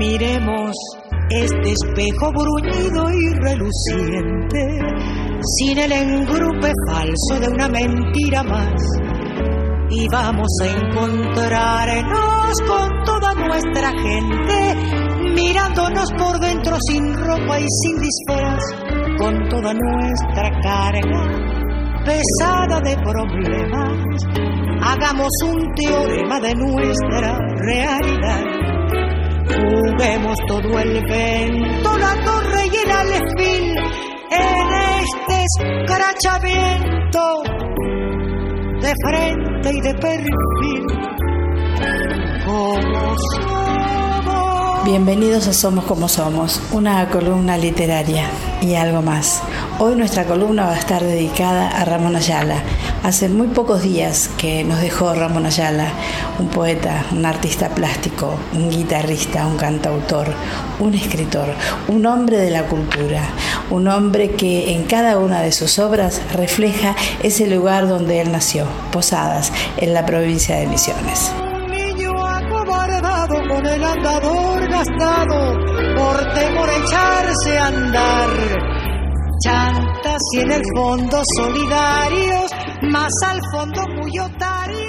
Miremos este espejo bruñido y reluciente, sin el engrupe falso de una mentira más. Y vamos a encontrarnos con toda nuestra gente, mirándonos por dentro sin ropa y sin disfraz, con toda nuestra carga pesada de problemas. Hagamos un teorema de nuestra realidad Juguemos todo el vento, la torre y el alfil en este escrachamiento de frente y de perfil. Como somos. Bienvenidos a Somos como Somos, una columna literaria y algo más. Hoy nuestra columna va a estar dedicada a Ramón Ayala. Hace muy pocos días que nos dejó Ramón Ayala, un poeta, un artista plástico, un guitarrista, un cantautor, un escritor, un hombre de la cultura, un hombre que en cada una de sus obras refleja ese lugar donde él nació, Posadas, en la provincia de Misiones. Un niño acobardado con el andador por temor a echarse a andar. Chantas y en el fondo solidarios, más al fondo.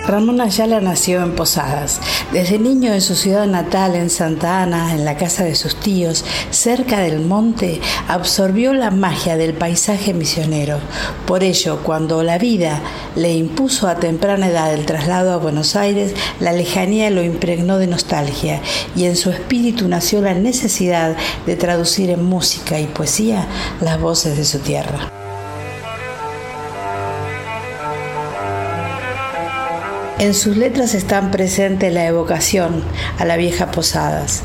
Ramón Ayala nació en Posadas. Desde niño en su ciudad natal, en Santa Ana, en la casa de sus tíos, cerca del monte, absorbió la magia del paisaje misionero. Por ello, cuando la vida le impuso a temprana edad el traslado a Buenos Aires, la lejanía lo impregnó de nostalgia y en su espíritu nació la necesidad de traducir en música y poesía las voces de su tierra. En sus letras están presentes la evocación a la vieja Posadas,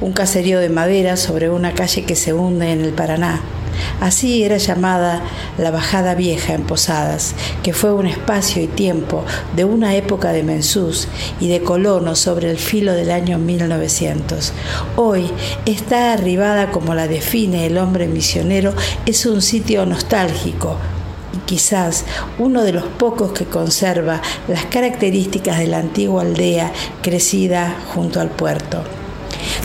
un caserío de madera sobre una calle que se hunde en el Paraná. Así era llamada la Bajada Vieja en Posadas, que fue un espacio y tiempo de una época de mensús y de colonos sobre el filo del año 1900. Hoy está arribada como la define el hombre misionero, es un sitio nostálgico, y quizás uno de los pocos que conserva las características de la antigua aldea crecida junto al puerto.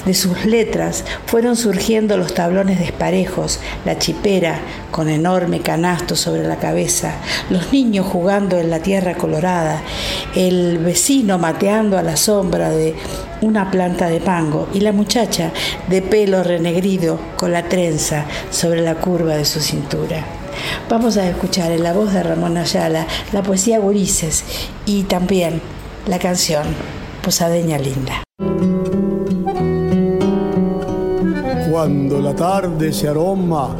De sus letras fueron surgiendo los tablones desparejos, la chipera con enorme canasto sobre la cabeza, los niños jugando en la tierra colorada, el vecino mateando a la sombra de una planta de pango y la muchacha de pelo renegrido con la trenza sobre la curva de su cintura. Vamos a escuchar en la voz de Ramón Ayala la poesía Gurises y también la canción Posadeña Linda. Cuando la tarde se aroma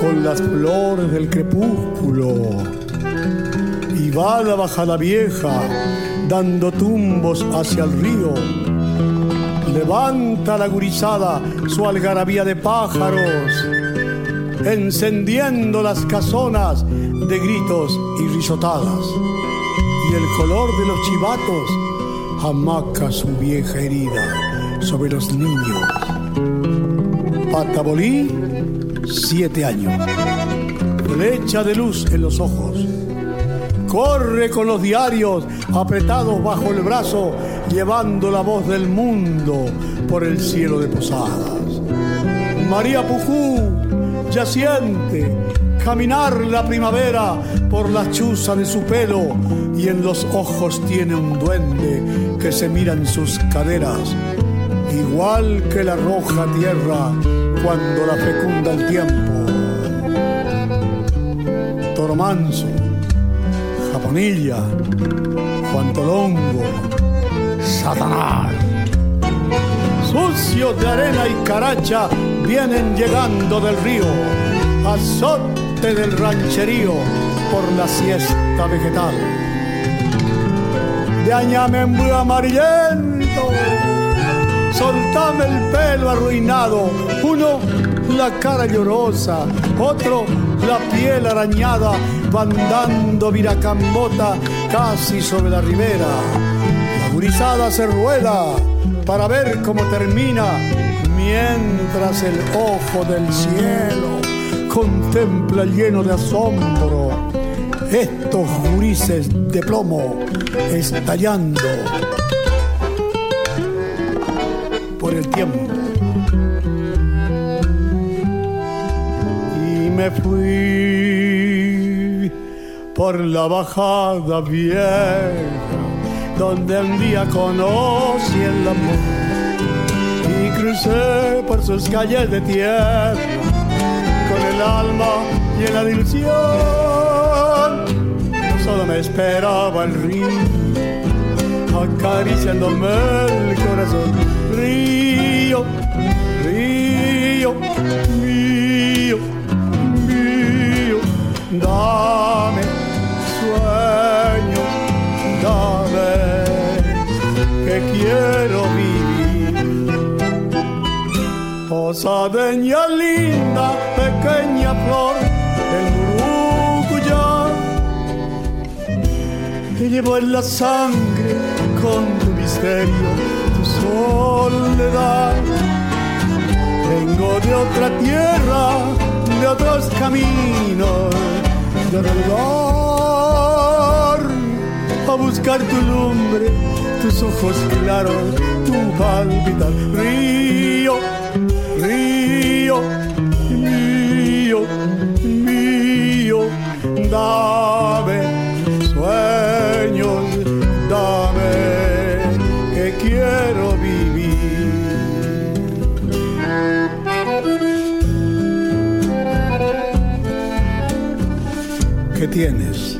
con las flores del crepúsculo y va la bajada vieja dando tumbos hacia el río, levanta la gurizada su algarabía de pájaros encendiendo las casonas de gritos y risotadas. Y el color de los chivatos amaca su vieja herida sobre los niños. Patabolí, siete años. Flecha de luz en los ojos. Corre con los diarios apretados bajo el brazo, llevando la voz del mundo por el cielo de posadas. María Pucú, ya siente caminar la primavera por la chuza de su pelo y en los ojos tiene un duende que se mira en sus caderas, igual que la roja tierra cuando la fecunda el tiempo. Toro Manso, Japonilla, Juan Tolongo, Satanás. Sucios de arena y caracha vienen llegando del río. azote del rancherío por la siesta vegetal. De añamembre amarillento, soltame el pelo arruinado, uno la cara llorosa, otro la piel arañada, van dando viracambota casi sobre la ribera. La gurizada se rueda para ver cómo termina, mientras el ojo del cielo contempla lleno de asombro estos gurises de plomo estallando por el tiempo. Y me fui por la bajada vieja, donde un día conocí el amor. Y crucé por sus calles de tierra, con el alma llena de ilusión solo me esperaba el río, acariciándome el corazón. Río, río, mío, mío, dame sueño, dame que quiero vivir. Posadeña linda, pequeña flor te llevo en la sangre con tu misterio, tu soledad. Vengo de otra tierra, de otros caminos, de otro a buscar tu lumbre, tus ojos claros, tu palpitar. Río, río, mío, mío, dame tienes,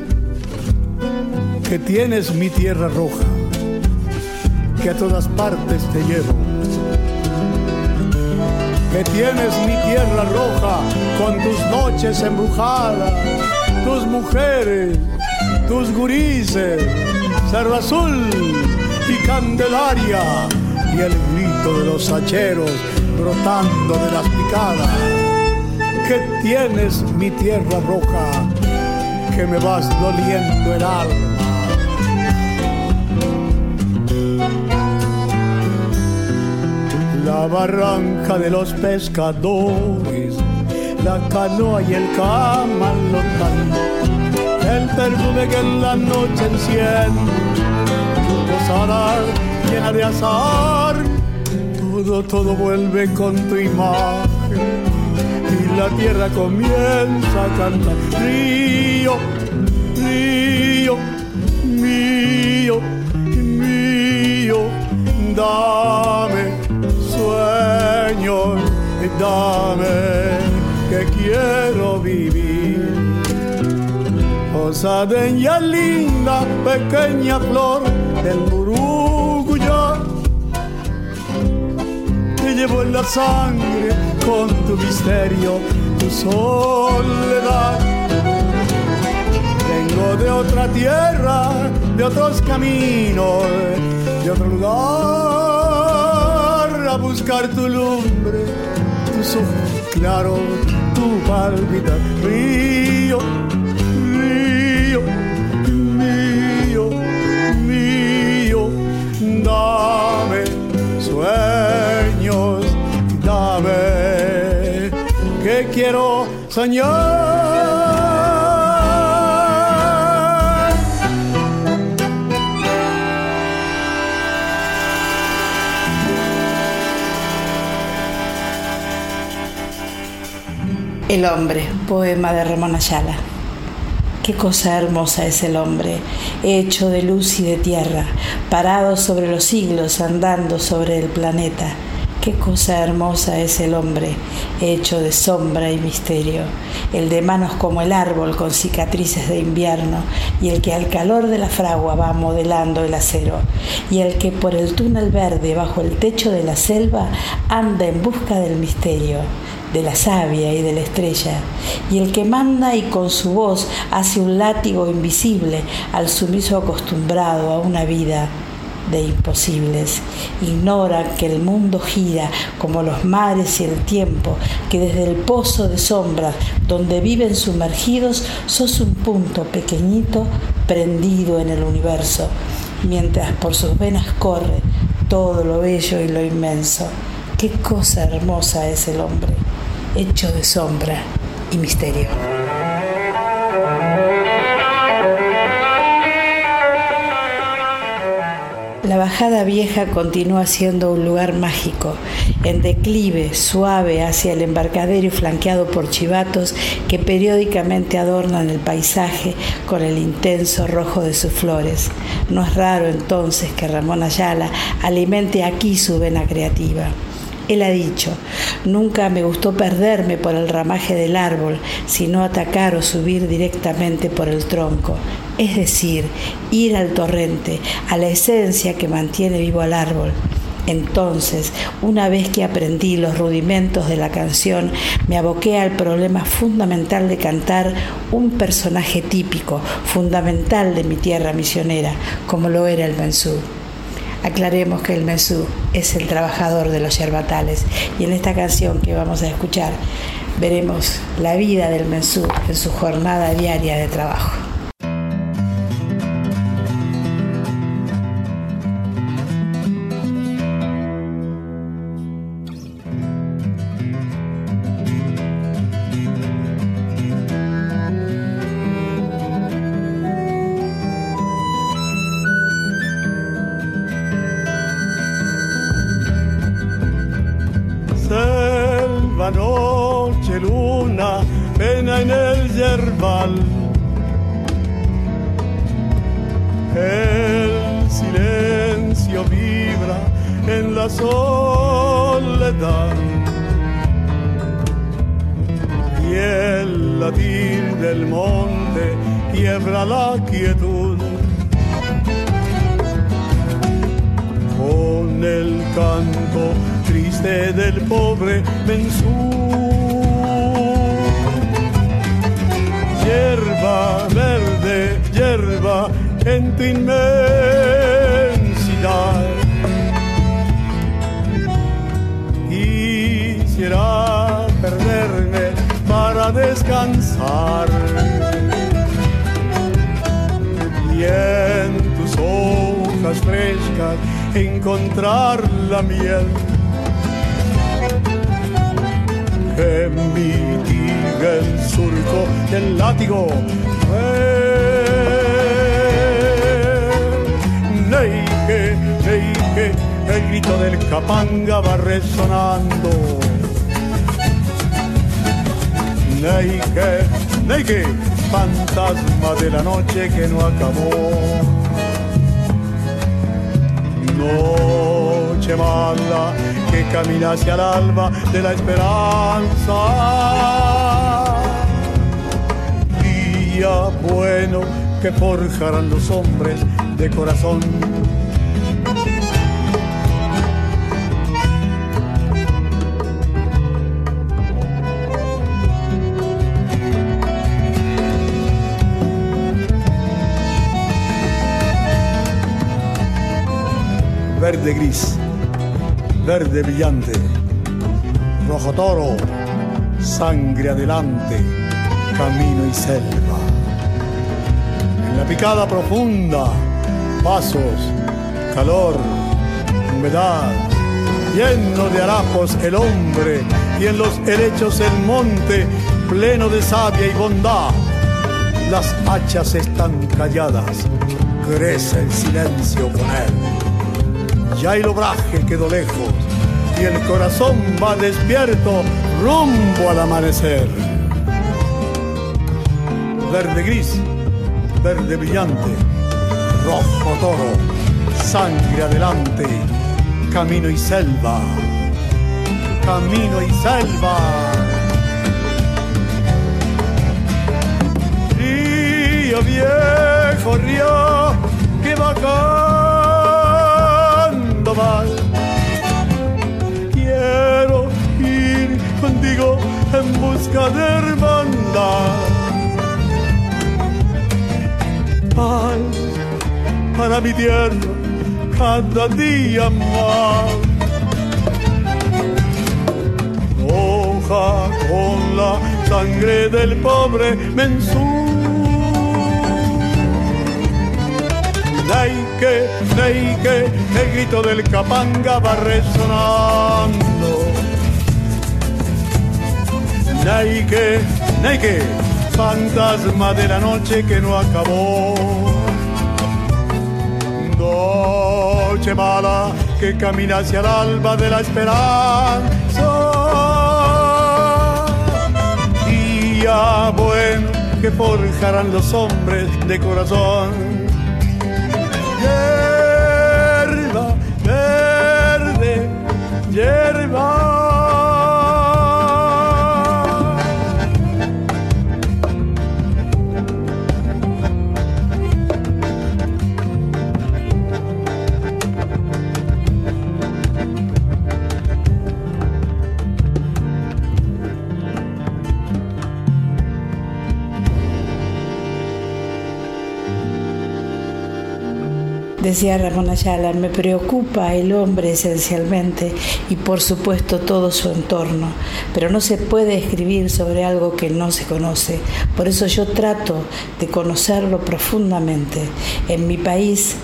que tienes mi tierra roja, que a todas partes te llevo. Que tienes mi tierra roja con tus noches embrujadas, tus mujeres, tus gurises, cerro azul y candelaria y el grito de los hacheros brotando de las picadas. Que tienes mi tierra roja que me vas doliendo el alma. La barranca de los pescadores, la canoa y el camalotán, el perfume que en la noche enciende, tu posada llena de azar, todo, todo vuelve con tu imagen la tierra comienza a cantar. Río, río, mío, mío, dame sueños, dame que quiero vivir. Osadeña linda, pequeña flor del Murucuya, te llevo en la sangre con tu misterio, tu soledad. Vengo de otra tierra, de otros caminos, de otro lugar, a buscar tu lumbre, tus ojos claros, tu palpita, río, río, mío, mío, dame sueños, soñar. El hombre, poema de Ramón Ayala. Qué cosa hermosa es el hombre, hecho de luz y de tierra, parado sobre los siglos, andando sobre el planeta Qué cosa hermosa es el hombre, hecho de sombra y misterio, el de manos como el árbol con cicatrices de invierno, y el que al calor de la fragua va modelando el acero, y el que por el túnel verde bajo el techo de la selva anda en busca del misterio. de la savia y de la estrella, y el que manda y con su voz hace un látigo invisible al sumiso acostumbrado a una vida de imposibles. Ignora que el mundo gira como los mares y el tiempo, que desde el pozo de sombras donde viven sumergidos sos un punto pequeñito prendido en el universo, mientras por sus venas corre todo lo bello y lo inmenso. Qué cosa hermosa es el hombre, hecho de sombra y misterio. La bajada vieja continúa siendo un lugar mágico, en declive, suave hacia el embarcadero y flanqueado por chivatos que periódicamente adornan el paisaje con el intenso rojo de sus flores. No es raro entonces que Ramón Ayala alimente aquí su vena creativa. Él ha dicho, nunca me gustó perderme por el ramaje del árbol, sino atacar o subir directamente por el tronco, es decir, ir al torrente, a la esencia que mantiene vivo al árbol. Entonces, una vez que aprendí los rudimentos de la canción, me aboqué al problema fundamental de cantar un personaje típico, fundamental de mi tierra misionera, como lo era el mensú. Aclaremos que el mesú es el trabajador de los yerbatales y en esta canción que vamos a escuchar veremos la vida del mensú en su jornada diaria de trabajo. El silencio vibra en la soledad. Y el latir del monte quiebra la quietud. Con el canto del pobre mensú hierba verde, hierba en tu inmensidad. Quisiera perderme para descansar. Y en tus hojas frescas encontrar la miel que mitiga el surco del látigo. Neike, neike, el grito del capanga va resonando. Neike, neike, fantasma de la noche que no acabó. Noche mala que camina hacia el alba de la esperanza. Día bueno que forjarán los hombres de corazón. Verde gris verde brillante, rojo toro, sangre adelante, camino y selva. En la picada profunda, pasos, calor, humedad, lleno de harapos el hombre y en los helechos el monte, pleno de savia y bondad. Las hachas están calladas, crece el silencio con él ya el obraje quedó lejos y el corazón va despierto rumbo al amanecer. Verde gris, verde brillante, rojo toro, sangre adelante, camino y selva, camino y selva. Río viejo, río que va mi tierra cada día más. Hoja con la sangre del pobre mensú. Neike, neike, el grito del capanga va resonando. Neike, neike, fantasma de la noche que no acabó. Noche mala que camina hacia el alba de la esperanza. Día bueno que forjarán los hombres de corazón. Decía Ramón Ayala, me preocupa el hombre esencialmente y por supuesto todo su entorno, pero no se puede escribir sobre algo que no se conoce. Por eso yo trato de conocerlo profundamente. En mi país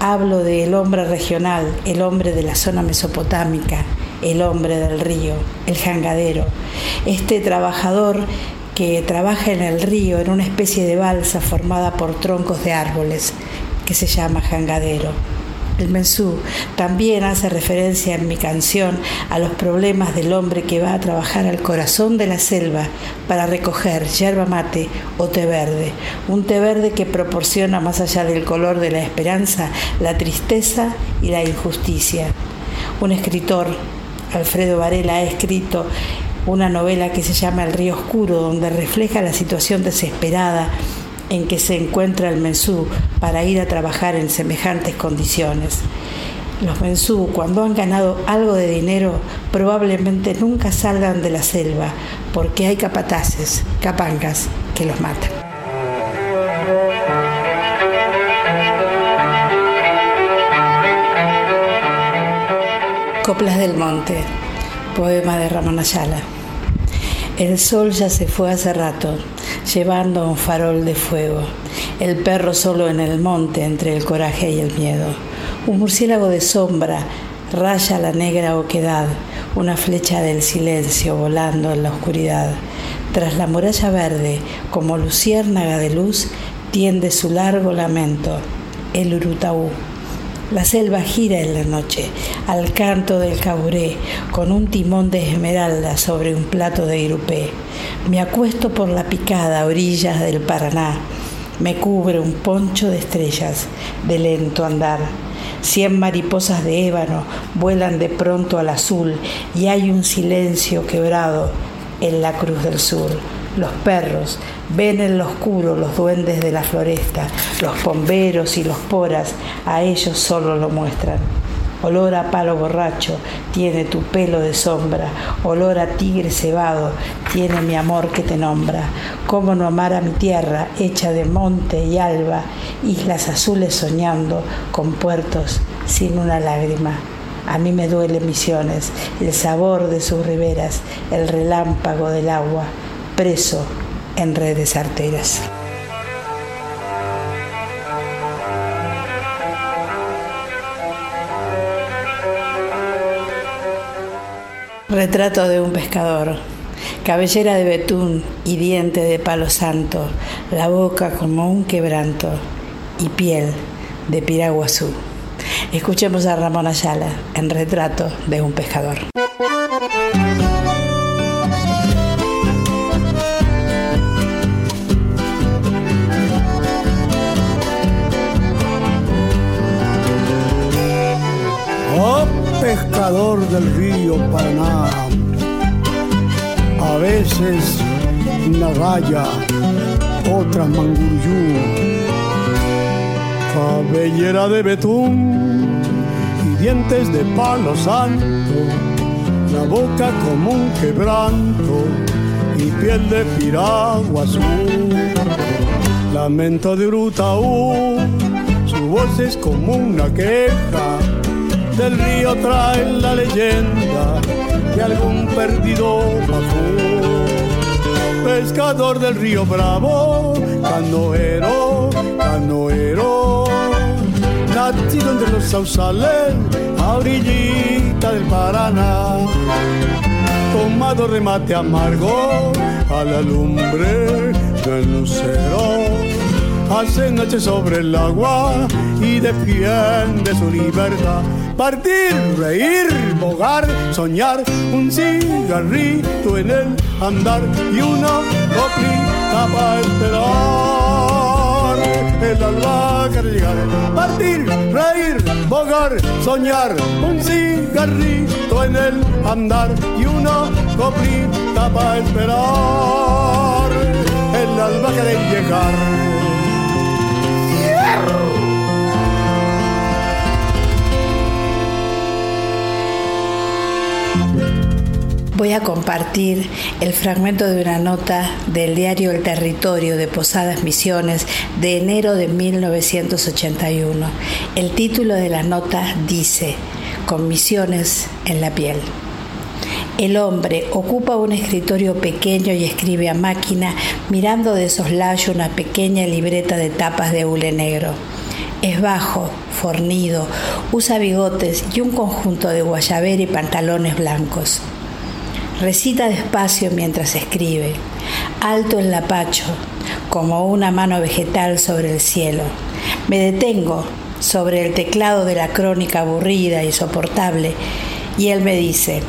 hablo del hombre regional, el hombre de la zona mesopotámica, el hombre del río, el jangadero. Este trabajador que trabaja en el río en una especie de balsa formada por troncos de árboles que se llama Jangadero. El mensú también hace referencia en mi canción a los problemas del hombre que va a trabajar al corazón de la selva para recoger yerba mate o té verde, un té verde que proporciona más allá del color de la esperanza la tristeza y la injusticia. Un escritor, Alfredo Varela, ha escrito una novela que se llama El río oscuro, donde refleja la situación desesperada en que se encuentra el mensú para ir a trabajar en semejantes condiciones. Los mensú, cuando han ganado algo de dinero, probablemente nunca salgan de la selva, porque hay capataces, capangas, que los matan. Coplas del Monte, poema de Ramón Ayala. El sol ya se fue hace rato, llevando un farol de fuego. El perro solo en el monte entre el coraje y el miedo. Un murciélago de sombra raya la negra oquedad, una flecha del silencio volando en la oscuridad. Tras la muralla verde, como luciérnaga de luz, tiende su largo lamento, el Urutaú. La selva gira en la noche, al canto del caburé, con un timón de esmeralda sobre un plato de irupé. Me acuesto por la picada orillas del Paraná. Me cubre un poncho de estrellas de lento andar. Cien mariposas de ébano vuelan de pronto al azul y hay un silencio quebrado en la cruz del sur. Los perros ven en lo oscuro los duendes de la floresta, los pomberos y los poras, a ellos solo lo muestran. Olor a palo borracho tiene tu pelo de sombra, olor a tigre cebado tiene mi amor que te nombra. Cómo no amar a mi tierra, hecha de monte y alba, islas azules soñando con puertos sin una lágrima. A mí me duele misiones, el sabor de sus riberas, el relámpago del agua preso en redes arteras. Retrato de un pescador, cabellera de betún y diente de palo santo, la boca como un quebranto y piel de piraguazú. Escuchemos a Ramón Ayala en Retrato de un pescador. Pescador del río Paraná. A veces raya, otras manguruyú, cabellera de betún y dientes de palo santo, la boca como un quebranto y piel de piragua azul. Lamento de Urutaú su voz es como una queja. Del río trae la leyenda de algún perdido bajo. Pescador del río Bravo, canoero, canoero, nacido entre los sausales, a del Paraná tomado remate amargo a la lumbre del lucero. Hace noche sobre el agua y defiende su libertad. Partir, reír, bogar, soñar, un cigarrito en el andar y una coplita para esperar. El alba llegar, partir, reír, bogar, soñar, un cigarrito en el andar y una coplita para esperar. El alba quiere llegar. Voy a compartir el fragmento de una nota del diario El Territorio de Posadas Misiones de enero de 1981. El título de la nota dice, Con misiones en la piel. El hombre ocupa un escritorio pequeño y escribe a máquina mirando de soslayo una pequeña libreta de tapas de hule negro. Es bajo, fornido, usa bigotes y un conjunto de guayabera y pantalones blancos. Recita despacio mientras escribe, alto el lapacho, como una mano vegetal sobre el cielo. Me detengo sobre el teclado de la crónica aburrida y soportable y él me dice,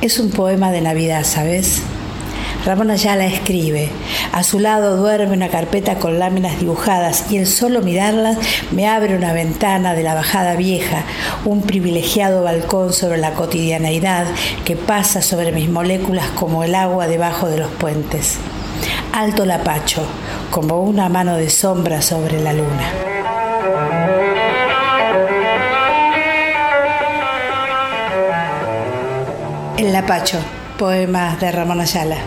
es un poema de Navidad, ¿sabes? Ramón Ayala escribe. A su lado duerme una carpeta con láminas dibujadas y el solo mirarlas me abre una ventana de la bajada vieja, un privilegiado balcón sobre la cotidianeidad que pasa sobre mis moléculas como el agua debajo de los puentes. Alto lapacho, como una mano de sombra sobre la luna. El lapacho, poema de Ramón Ayala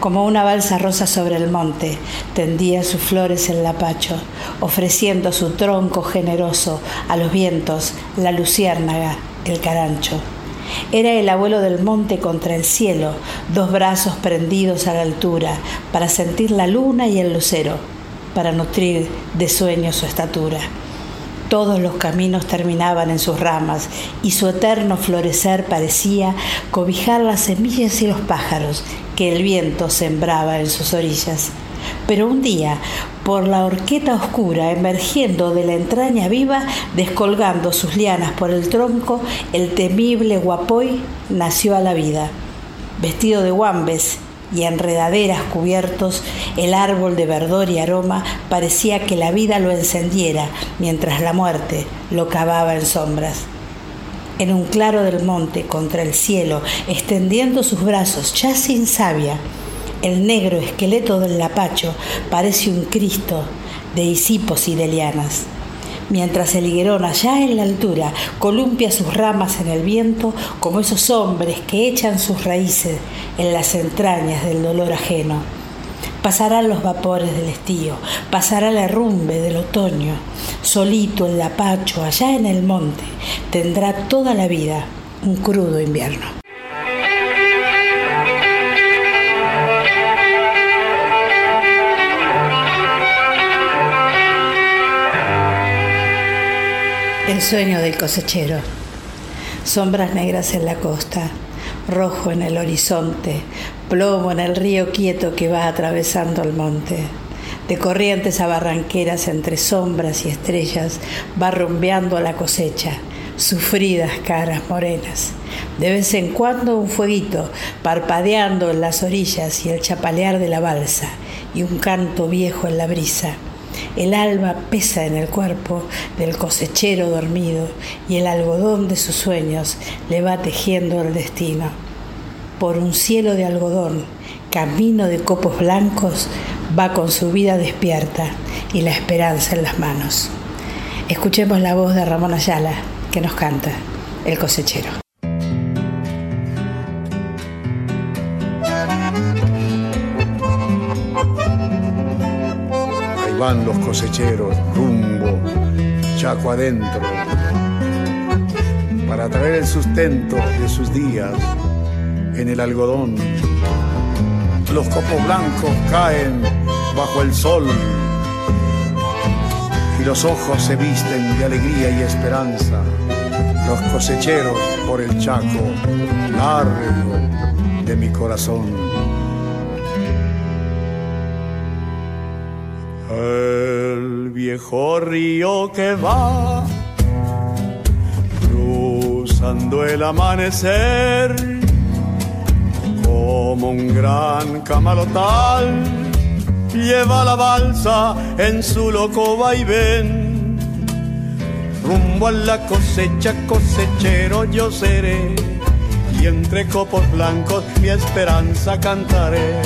como una balsa rosa sobre el monte, tendía sus flores el lapacho, ofreciendo su tronco generoso a los vientos, la luciérnaga, el carancho. Era el abuelo del monte contra el cielo, dos brazos prendidos a la altura, para sentir la luna y el lucero, para nutrir de sueños su estatura. Todos los caminos terminaban en sus ramas y su eterno florecer parecía cobijar las semillas y los pájaros que el viento sembraba en sus orillas. Pero un día, por la horqueta oscura, emergiendo de la entraña viva, descolgando sus lianas por el tronco, el temible guapoy nació a la vida. Vestido de guambes y enredaderas cubiertos, el árbol de verdor y aroma parecía que la vida lo encendiera, mientras la muerte lo cavaba en sombras en un claro del monte contra el cielo, extendiendo sus brazos, ya sin savia. El negro esqueleto del lapacho parece un Cristo de hisipos y de lianas. Mientras el higuerón allá en la altura columpia sus ramas en el viento como esos hombres que echan sus raíces en las entrañas del dolor ajeno. Pasarán los vapores del estío, pasará la rumbe del otoño, solito el lapacho allá en el monte, tendrá toda la vida un crudo invierno. El sueño del cosechero. Sombras negras en la costa, rojo en el horizonte, plomo en el río quieto que va atravesando el monte. De corrientes a barranqueras entre sombras y estrellas va rumbeando la cosecha, sufridas caras morenas. De vez en cuando un fueguito parpadeando en las orillas y el chapalear de la balsa y un canto viejo en la brisa. El alma pesa en el cuerpo del cosechero dormido y el algodón de sus sueños le va tejiendo el destino por un cielo de algodón, camino de copos blancos, va con su vida despierta y la esperanza en las manos. Escuchemos la voz de Ramón Ayala, que nos canta, El cosechero. Van los cosecheros rumbo, chaco adentro, para traer el sustento de sus días en el algodón. Los copos blancos caen bajo el sol y los ojos se visten de alegría y esperanza. Los cosecheros por el chaco largo de mi corazón. Viejo río que va cruzando el amanecer como un gran camalotal. Lleva la balsa en su loco vaivén rumbo a la cosecha cosechero yo seré y entre copos blancos mi esperanza cantaré.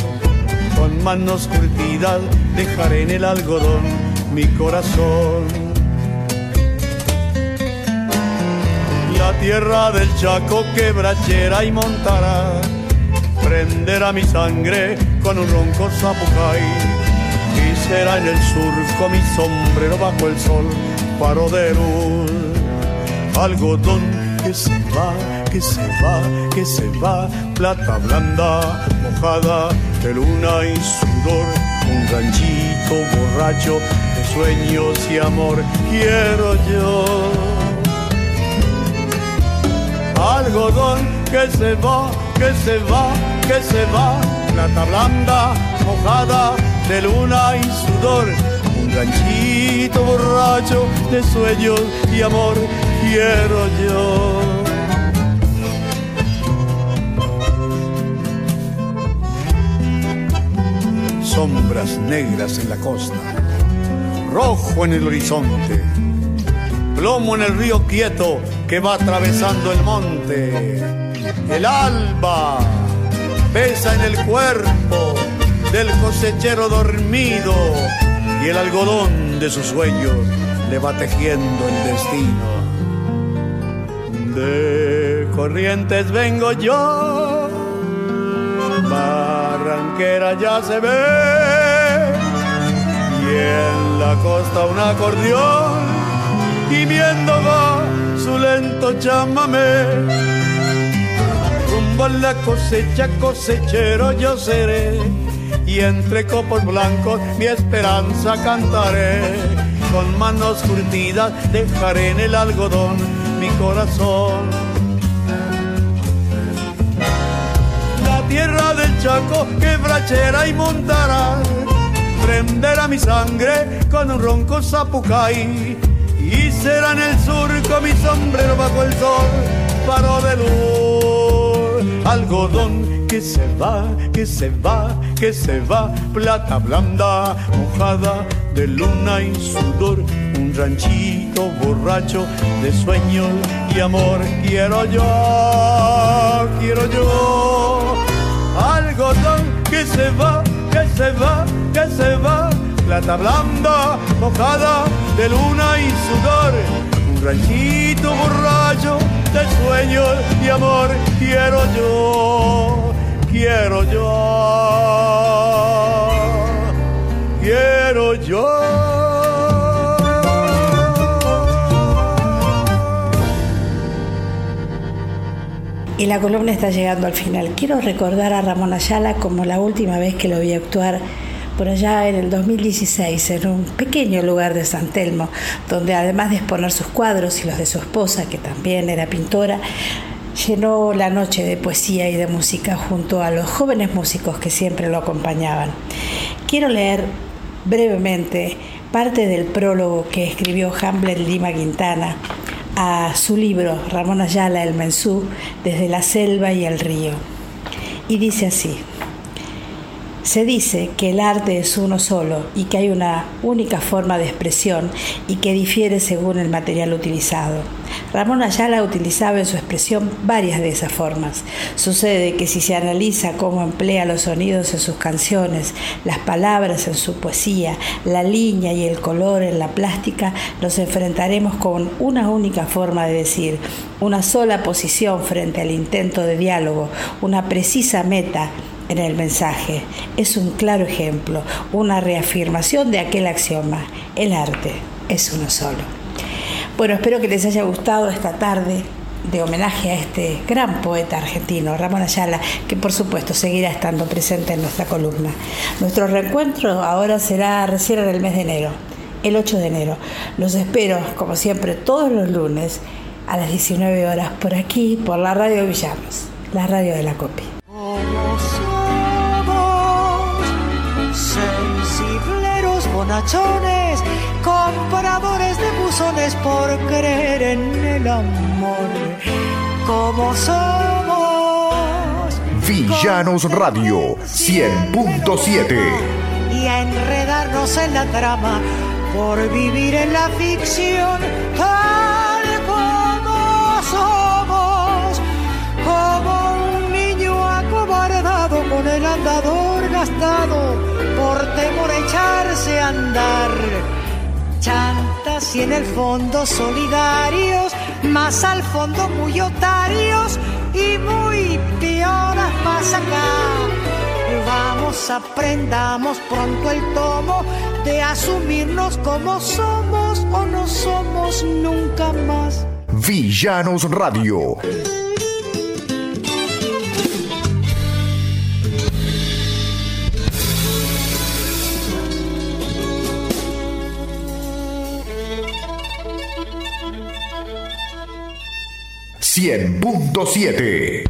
Con manos curtidas dejaré en el algodón mi corazón. La tierra del Chaco quebrachera y montará, prenderá mi sangre con un ronco zapucay. Y será en el surco mi sombrero bajo el sol, paro de luz, algodón que se va, que se va, que se va, plata blanda, mojada de luna y sudor, un ranchito borracho sueños y amor quiero yo. Algodón que se va, que se va, que se va, plata blanda, mojada de luna y sudor, un ranchito borracho de sueños y amor quiero yo. sombras negras en la costa, rojo en el horizonte, plomo en el río quieto que va atravesando el monte. El alba pesa en el cuerpo del cosechero dormido y el algodón de sus sueños le va tejiendo el destino. De corrientes vengo yo, barranquera ya se ve, y en la costa un acordeón, gimiendo va su lento chamamé. Rumbo a la cosecha, cosechero yo seré, y entre copos blancos mi esperanza cantaré. Con manos curtidas dejaré en el algodón mi corazón. La tierra del Chaco quebrachera y montará, prenderá mi sangre con un ronco zapucay. Y será en el surco mi sombrero bajo el sol, faro de luz, algodón que se va, que se va, que se va, plata blanda, mojada de luna y sudor, un ranchito borracho de sueños y amor. Quiero yo, quiero yo, algodón que se va, que se va, que se va, plata blanda, mojada de luna y sudor, un ranchito borracho de sueños y amor. Quiero yo, quiero yo, quiero yo. Y la columna está llegando al final. Quiero recordar a Ramón Ayala como la última vez que lo vi actuar por allá en el 2016 en un pequeño lugar de San Telmo, donde además de exponer sus cuadros y los de su esposa, que también era pintora, llenó la noche de poesía y de música junto a los jóvenes músicos que siempre lo acompañaban. Quiero leer brevemente parte del prólogo que escribió Hamlet Lima Quintana a su libro Ramón Ayala El Mensú desde la selva y el río. Y dice así. Se dice que el arte es uno solo y que hay una única forma de expresión y que difiere según el material utilizado. Ramón Ayala utilizaba en su expresión varias de esas formas. Sucede que si se analiza cómo emplea los sonidos en sus canciones, las palabras en su poesía, la línea y el color en la plástica, nos enfrentaremos con una única forma de decir, una sola posición frente al intento de diálogo, una precisa meta en el mensaje. Es un claro ejemplo, una reafirmación de aquel axioma. El arte es uno solo. Bueno, espero que les haya gustado esta tarde de homenaje a este gran poeta argentino, Ramón Ayala, que por supuesto seguirá estando presente en nuestra columna. Nuestro reencuentro ahora será recién en el mes de enero, el 8 de enero. Los espero, como siempre, todos los lunes a las 19 horas por aquí, por la radio Villanos, la radio de la copia. Bonachones, compradores de buzones por creer en el amor, como somos. Villanos Radio 100.7 y a enredarnos en la trama por vivir en la ficción somos. Como un niño acobardado con el andador gastado echarse a andar. Chantas y en el fondo solidarios, más al fondo muy otarios y muy peoras más acá. Vamos, aprendamos pronto el tomo de asumirnos como somos o no somos nunca más. Villanos Radio. Cien punto siete.